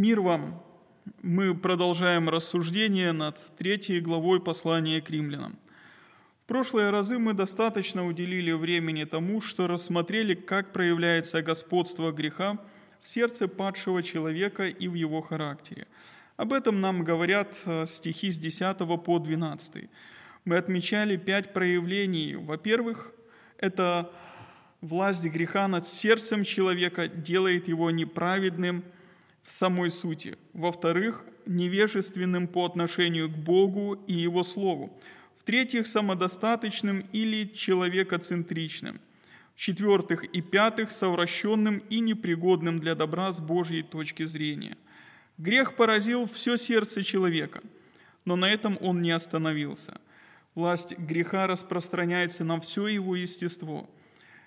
Мир вам! Мы продолжаем рассуждение над третьей главой послания к римлянам. В прошлые разы мы достаточно уделили времени тому, что рассмотрели, как проявляется господство греха в сердце падшего человека и в его характере. Об этом нам говорят э, стихи с 10 по 12. Мы отмечали пять проявлений. Во-первых, это власть греха над сердцем человека делает его неправедным – в самой сути. Во-вторых, невежественным по отношению к Богу и Его Слову. В-третьих, самодостаточным или человекоцентричным. В-четвертых и пятых, совращенным и непригодным для добра с Божьей точки зрения. Грех поразил все сердце человека, но на этом он не остановился. Власть греха распространяется на все его естество.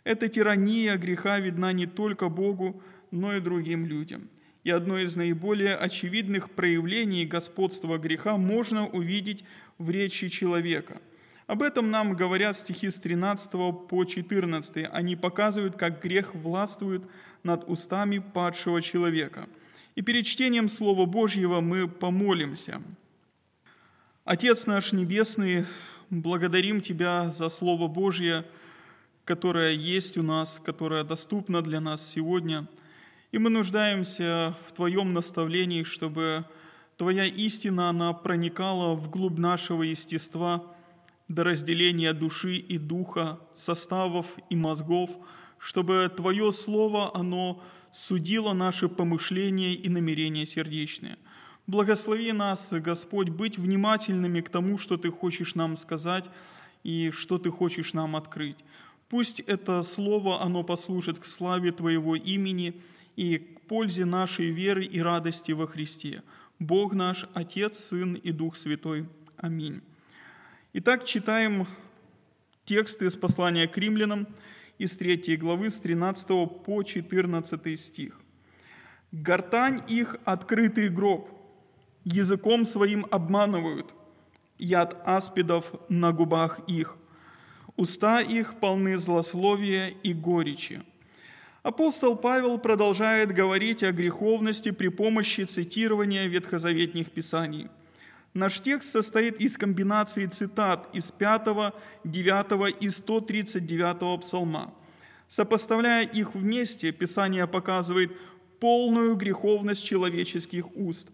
Эта тирания греха видна не только Богу, но и другим людям – и одно из наиболее очевидных проявлений господства греха можно увидеть в речи человека. Об этом нам говорят стихи с 13 по 14. Они показывают, как грех властвует над устами падшего человека. И перед чтением Слова Божьего мы помолимся. Отец наш Небесный, благодарим Тебя за Слово Божье, которое есть у нас, которое доступно для нас сегодня – и мы нуждаемся в Твоем наставлении, чтобы Твоя истина, она проникала вглубь нашего естества до разделения души и духа, составов и мозгов, чтобы Твое Слово, оно судило наши помышления и намерения сердечные. Благослови нас, Господь, быть внимательными к тому, что Ты хочешь нам сказать и что Ты хочешь нам открыть. Пусть это Слово, оно послужит к славе Твоего имени – и к пользе нашей веры и радости во Христе. Бог наш, Отец, Сын и Дух Святой. Аминь. Итак, читаем тексты из послания к римлянам из 3 главы с 13 по 14 стих. «Гортань их – открытый гроб, языком своим обманывают, яд аспидов на губах их, уста их полны злословия и горечи, Апостол Павел продолжает говорить о греховности при помощи цитирования ветхозаветных писаний. Наш текст состоит из комбинации цитат из 5, 9 и 139 псалма. Сопоставляя их вместе, Писание показывает полную греховность человеческих уст.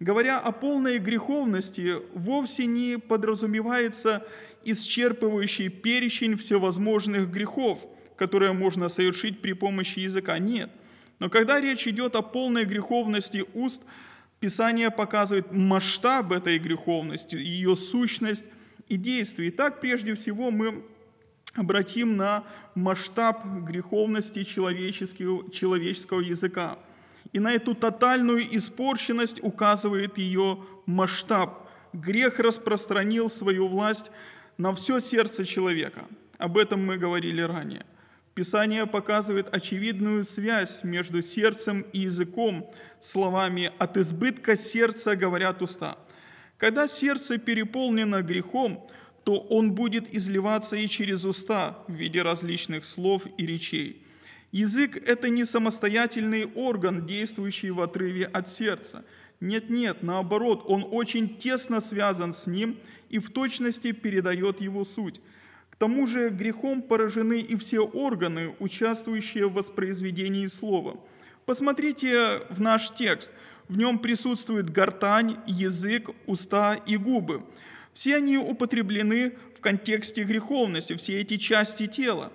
Говоря о полной греховности, вовсе не подразумевается исчерпывающий перечень всевозможных грехов – которое можно совершить при помощи языка. Нет. Но когда речь идет о полной греховности уст, Писание показывает масштаб этой греховности, ее сущность и действие. Итак, прежде всего мы обратим на масштаб греховности человеческого, человеческого языка. И на эту тотальную испорченность указывает ее масштаб. Грех распространил свою власть на все сердце человека. Об этом мы говорили ранее. Писание показывает очевидную связь между сердцем и языком, словами «от избытка сердца говорят уста». Когда сердце переполнено грехом, то он будет изливаться и через уста в виде различных слов и речей. Язык – это не самостоятельный орган, действующий в отрыве от сердца. Нет-нет, наоборот, он очень тесно связан с ним и в точности передает его суть – тому же грехом поражены и все органы, участвующие в воспроизведении слова. Посмотрите в наш текст. В нем присутствует гортань, язык, уста и губы. Все они употреблены в контексте греховности, все эти части тела.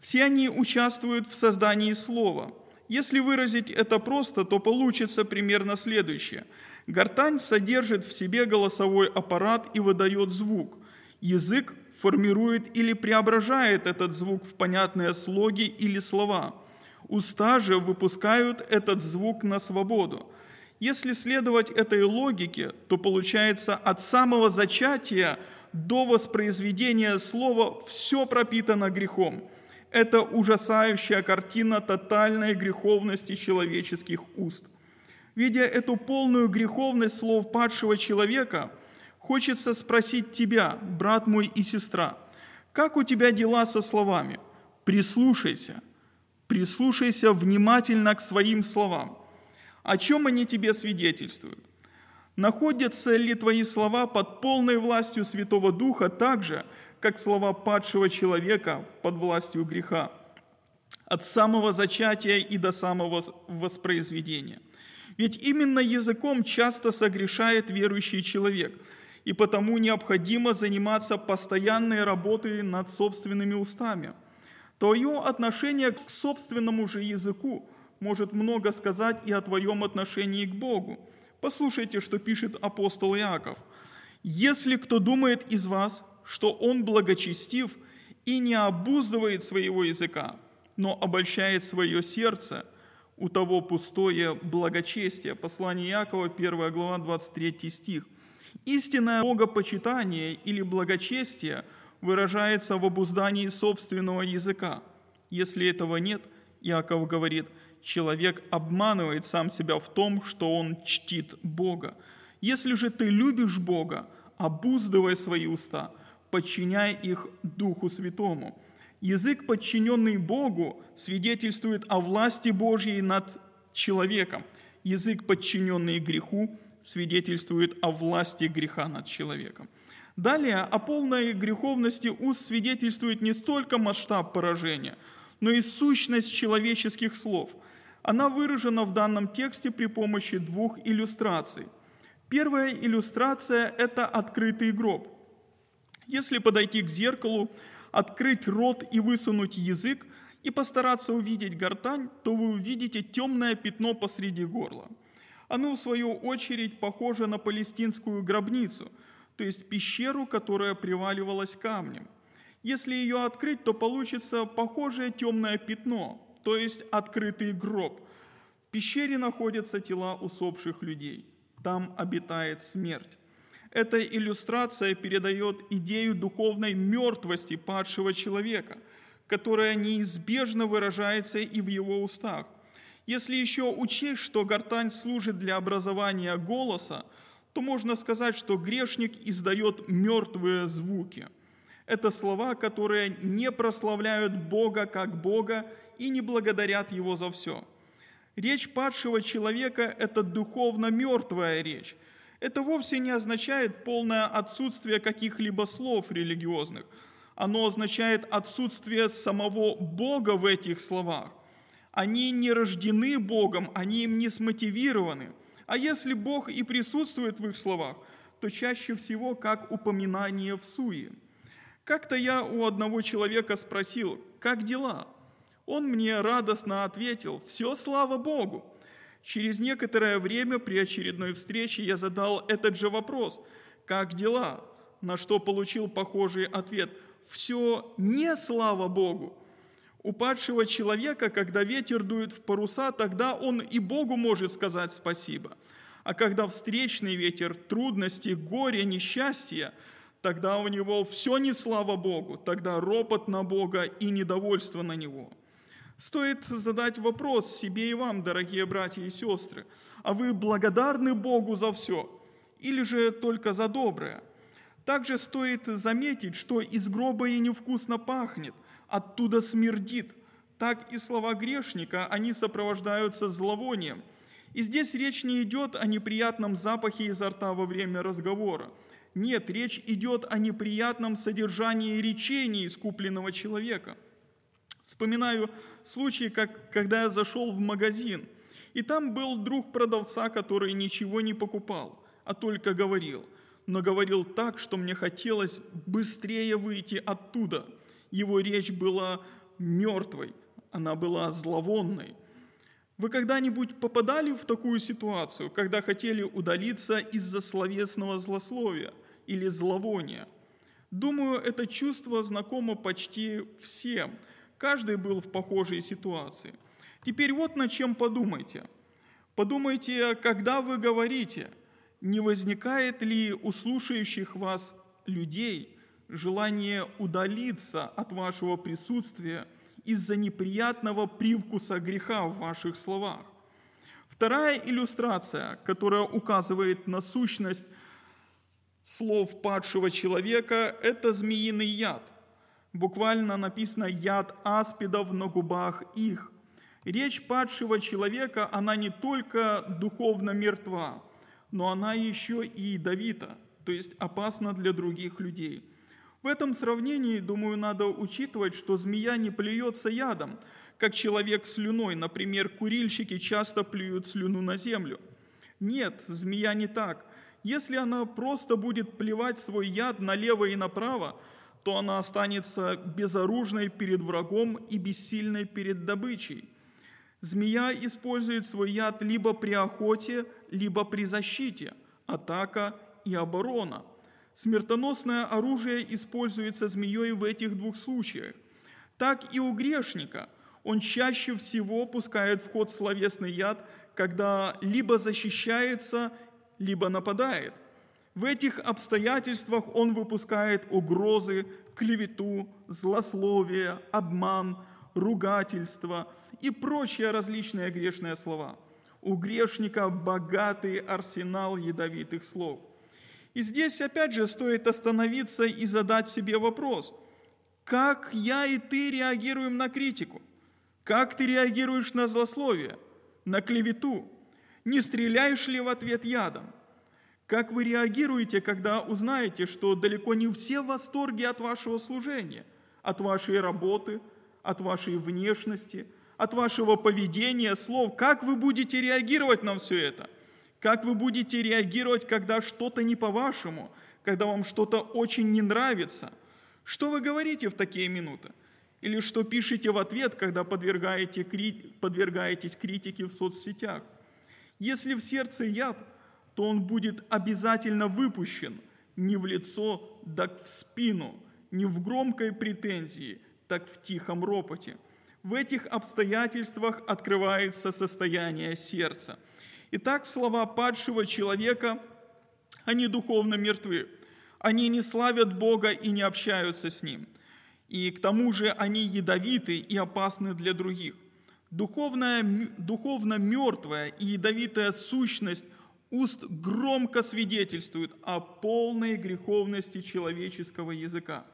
Все они участвуют в создании слова. Если выразить это просто, то получится примерно следующее. Гортань содержит в себе голосовой аппарат и выдает звук. Язык формирует или преображает этот звук в понятные слоги или слова. Уста же выпускают этот звук на свободу. Если следовать этой логике, то получается от самого зачатия до воспроизведения слова все пропитано грехом. Это ужасающая картина тотальной греховности человеческих уст. Видя эту полную греховность слов падшего человека – Хочется спросить тебя, брат мой и сестра, как у тебя дела со словами? Прислушайся, прислушайся внимательно к своим словам. О чем они тебе свидетельствуют? Находятся ли твои слова под полной властью Святого Духа так же, как слова падшего человека под властью греха, от самого зачатия и до самого воспроизведения? Ведь именно языком часто согрешает верующий человек, и потому необходимо заниматься постоянной работой над собственными устами. Твое отношение к собственному же языку может много сказать и о твоем отношении к Богу. Послушайте, что пишет апостол Иаков. «Если кто думает из вас, что он благочестив и не обуздывает своего языка, но обольщает свое сердце – у того пустое благочестие. Послание Якова, 1 глава, 23 стих. Истинное богопочитание или благочестие выражается в обуздании собственного языка. Если этого нет, Яков говорит, человек обманывает сам себя в том, что он чтит Бога. Если же ты любишь Бога, обуздывай свои уста, подчиняй их Духу Святому – Язык, подчиненный Богу, свидетельствует о власти Божьей над человеком. Язык, подчиненный греху, свидетельствует о власти греха над человеком. Далее, о полной греховности уст свидетельствует не столько масштаб поражения, но и сущность человеческих слов. Она выражена в данном тексте при помощи двух иллюстраций. Первая иллюстрация – это открытый гроб. Если подойти к зеркалу, открыть рот и высунуть язык и постараться увидеть гортань, то вы увидите темное пятно посреди горла. Оно, в свою очередь, похоже на палестинскую гробницу, то есть пещеру, которая приваливалась камнем. Если ее открыть, то получится похожее темное пятно, то есть открытый гроб. В пещере находятся тела усопших людей. Там обитает смерть. Эта иллюстрация передает идею духовной мертвости падшего человека, которая неизбежно выражается и в его устах. Если еще учесть, что гортань служит для образования голоса, то можно сказать, что грешник издает мертвые звуки. Это слова, которые не прославляют Бога как Бога и не благодарят Его за все. Речь падшего человека – это духовно мертвая речь – это вовсе не означает полное отсутствие каких-либо слов религиозных. Оно означает отсутствие самого Бога в этих словах. Они не рождены Богом, они им не смотивированы. А если Бог и присутствует в их словах, то чаще всего как упоминание в суе. Как-то я у одного человека спросил, как дела? Он мне радостно ответил, все слава Богу. Через некоторое время при очередной встрече я задал этот же вопрос «Как дела?», на что получил похожий ответ «Все не слава Богу». У падшего человека, когда ветер дует в паруса, тогда он и Богу может сказать спасибо. А когда встречный ветер, трудности, горе, несчастье, тогда у него все не слава Богу, тогда ропот на Бога и недовольство на Него – Стоит задать вопрос себе и вам, дорогие братья и сестры, а вы благодарны Богу за все или же только за доброе? Также стоит заметить, что из гроба и невкусно пахнет, оттуда смердит. Так и слова грешника, они сопровождаются зловонием. И здесь речь не идет о неприятном запахе изо рта во время разговора. Нет, речь идет о неприятном содержании речения искупленного человека – Вспоминаю случай, как, когда я зашел в магазин, и там был друг продавца, который ничего не покупал, а только говорил. Но говорил так, что мне хотелось быстрее выйти оттуда. Его речь была мертвой, она была зловонной. Вы когда-нибудь попадали в такую ситуацию, когда хотели удалиться из-за словесного злословия или зловония? Думаю, это чувство знакомо почти всем – Каждый был в похожей ситуации. Теперь вот над чем подумайте. Подумайте, когда вы говорите, не возникает ли у слушающих вас людей желание удалиться от вашего присутствия из-за неприятного привкуса греха в ваших словах. Вторая иллюстрация, которая указывает на сущность слов падшего человека, это змеиный яд – буквально написано «яд аспидов на губах их». Речь падшего человека, она не только духовно мертва, но она еще и ядовита, то есть опасна для других людей. В этом сравнении, думаю, надо учитывать, что змея не плюется ядом, как человек слюной. Например, курильщики часто плюют слюну на землю. Нет, змея не так. Если она просто будет плевать свой яд налево и направо, то она останется безоружной перед врагом и бессильной перед добычей. Змея использует свой яд либо при охоте, либо при защите, атака и оборона. Смертоносное оружие используется змеей в этих двух случаях. Так и у грешника. Он чаще всего пускает в ход словесный яд, когда либо защищается, либо нападает. В этих обстоятельствах он выпускает угрозы, клевету, злословие, обман, ругательство и прочие различные грешные слова. У грешника богатый арсенал ядовитых слов. И здесь опять же стоит остановиться и задать себе вопрос, как я и ты реагируем на критику? Как ты реагируешь на злословие, на клевету? Не стреляешь ли в ответ ядом? Как вы реагируете, когда узнаете, что далеко не все в восторге от вашего служения, от вашей работы, от вашей внешности, от вашего поведения, слов? Как вы будете реагировать на все это? Как вы будете реагировать, когда что-то не по-вашему, когда вам что-то очень не нравится? Что вы говорите в такие минуты? Или что пишете в ответ, когда подвергаете, подвергаетесь критике в соцсетях? Если в сердце яд, то он будет обязательно выпущен не в лицо, так в спину, не в громкой претензии, так в тихом ропоте. В этих обстоятельствах открывается состояние сердца. Итак, слова падшего человека, они духовно мертвы. Они не славят Бога и не общаются с Ним – и к тому же они ядовиты и опасны для других. Духовная, духовно мертвая и ядовитая сущность уст громко свидетельствует о полной греховности человеческого языка.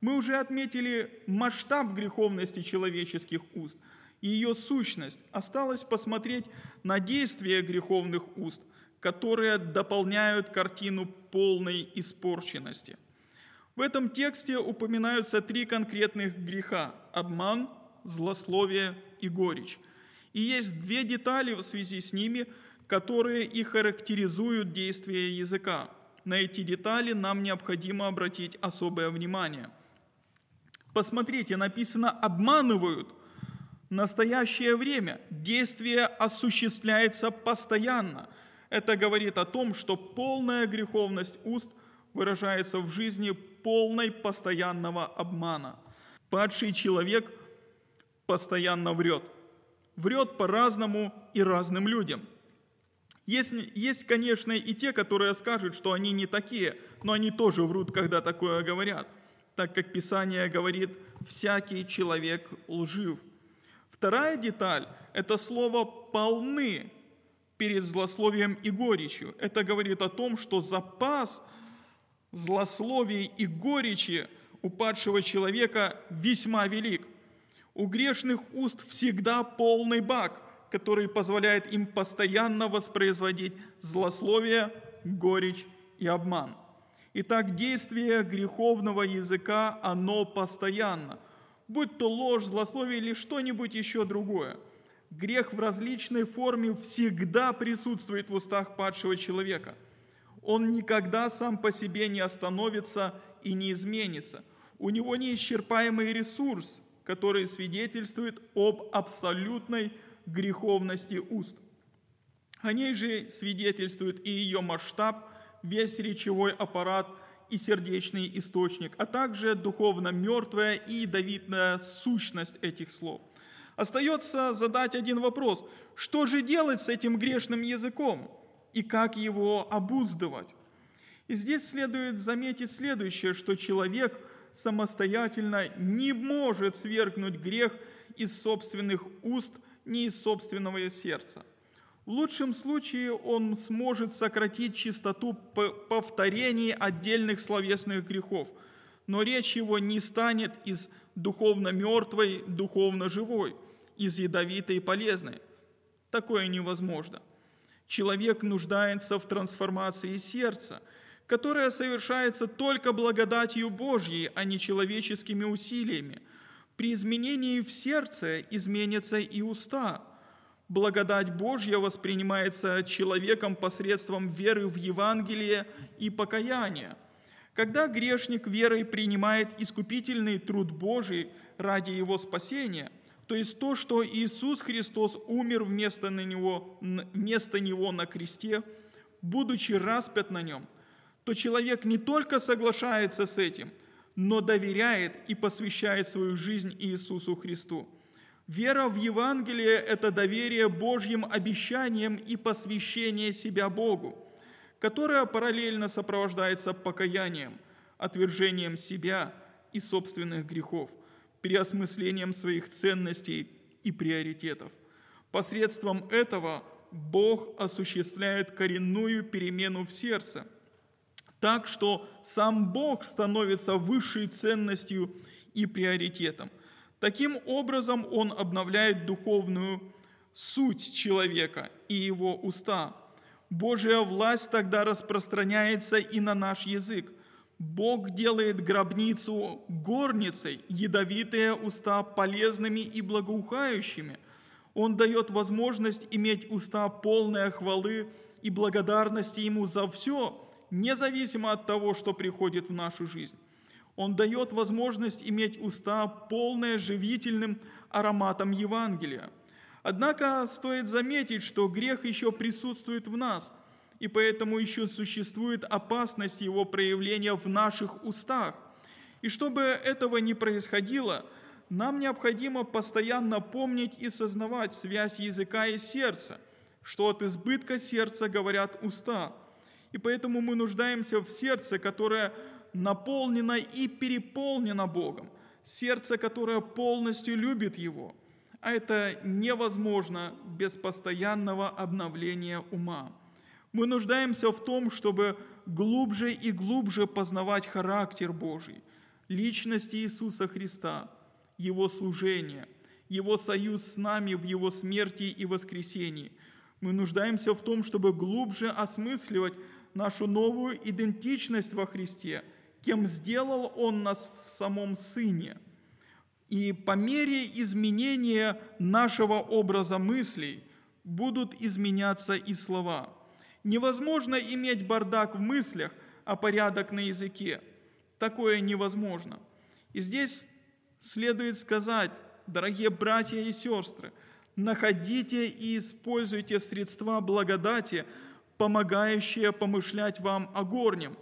Мы уже отметили масштаб греховности человеческих уст и ее сущность. Осталось посмотреть на действия греховных уст, которые дополняют картину полной испорченности – в этом тексте упоминаются три конкретных греха – обман, злословие и горечь. И есть две детали в связи с ними, которые и характеризуют действие языка. На эти детали нам необходимо обратить особое внимание. Посмотрите, написано «обманывают» настоящее время. Действие осуществляется постоянно. Это говорит о том, что полная греховность уст выражается в жизни полной постоянного обмана. Падший человек постоянно врет. Врет по-разному и разным людям. Есть, есть, конечно, и те, которые скажут, что они не такие, но они тоже врут, когда такое говорят, так как Писание говорит «всякий человек лжив». Вторая деталь – это слово «полны» перед злословием и горечью. Это говорит о том, что запас – злословий и горечи у падшего человека весьма велик. У грешных уст всегда полный бак, который позволяет им постоянно воспроизводить злословие, горечь и обман. Итак, действие греховного языка, оно постоянно. Будь то ложь, злословие или что-нибудь еще другое. Грех в различной форме всегда присутствует в устах падшего человека – он никогда сам по себе не остановится и не изменится. У него неисчерпаемый ресурс, который свидетельствует об абсолютной греховности уст. О ней же свидетельствует и ее масштаб, весь речевой аппарат и сердечный источник, а также духовно мертвая и ядовитная сущность этих слов. Остается задать один вопрос. Что же делать с этим грешным языком? и как его обуздывать. И здесь следует заметить следующее, что человек самостоятельно не может свергнуть грех из собственных уст, ни из собственного сердца. В лучшем случае он сможет сократить частоту повторений отдельных словесных грехов, но речь его не станет из духовно мертвой, духовно живой. из ядовитой и полезной. Такое невозможно. Человек нуждается в трансформации сердца, которая совершается только благодатью Божьей, а не человеческими усилиями. При изменении в сердце изменятся и уста. Благодать Божья воспринимается человеком посредством веры в Евангелие и покаяния. Когда грешник верой принимает искупительный труд Божий ради его спасения, то есть то, что Иисус Христос умер вместо, на него, вместо него на кресте, будучи распят на нем, то человек не только соглашается с этим, но доверяет и посвящает свою жизнь Иисусу Христу. Вера в Евангелие – это доверие Божьим обещаниям и посвящение себя Богу – которая параллельно сопровождается покаянием, отвержением себя и собственных грехов, переосмыслением своих ценностей и приоритетов. Посредством этого Бог осуществляет коренную перемену в сердце, так что сам Бог становится высшей ценностью и приоритетом. Таким образом, Он обновляет духовную суть человека и его уста – Божья власть тогда распространяется и на наш язык. Бог делает гробницу горницей, ядовитые уста полезными и благоухающими. Он дает возможность иметь уста полные хвалы и благодарности Ему за все, независимо от того, что приходит в нашу жизнь. Он дает возможность иметь уста полные живительным ароматом Евангелия – Однако стоит заметить, что грех еще присутствует в нас, и поэтому еще существует опасность его проявления в наших устах. И чтобы этого не происходило, нам необходимо постоянно помнить и сознавать связь языка и сердца, что от избытка сердца говорят уста. И поэтому мы нуждаемся в сердце, которое наполнено и переполнено Богом, сердце, которое полностью любит Его – а это невозможно без постоянного обновления ума. Мы нуждаемся в том, чтобы глубже и глубже познавать характер Божий, личность Иисуса Христа, Его служение, Его союз с нами в Его смерти и воскресении. Мы нуждаемся в том, чтобы глубже осмысливать нашу новую идентичность во Христе, кем сделал Он нас в самом Сыне – и по мере изменения нашего образа мыслей будут изменяться и слова. Невозможно иметь бардак в мыслях, а порядок на языке. Такое невозможно. И здесь следует сказать, дорогие братья и сестры, находите и используйте средства благодати, помогающие помышлять вам о горнем,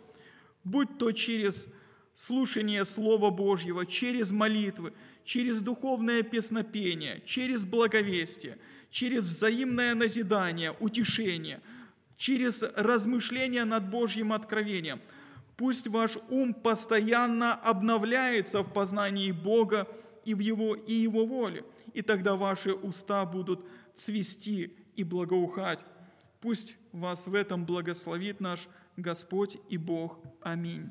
будь то через слушание Слова Божьего, через молитвы, через духовное песнопение, через благовестие, через взаимное назидание, утешение, через размышление над Божьим откровением. Пусть ваш ум постоянно обновляется в познании Бога и в Его, и Его воле, и тогда ваши уста будут цвести и благоухать. Пусть вас в этом благословит наш Господь и Бог. Аминь.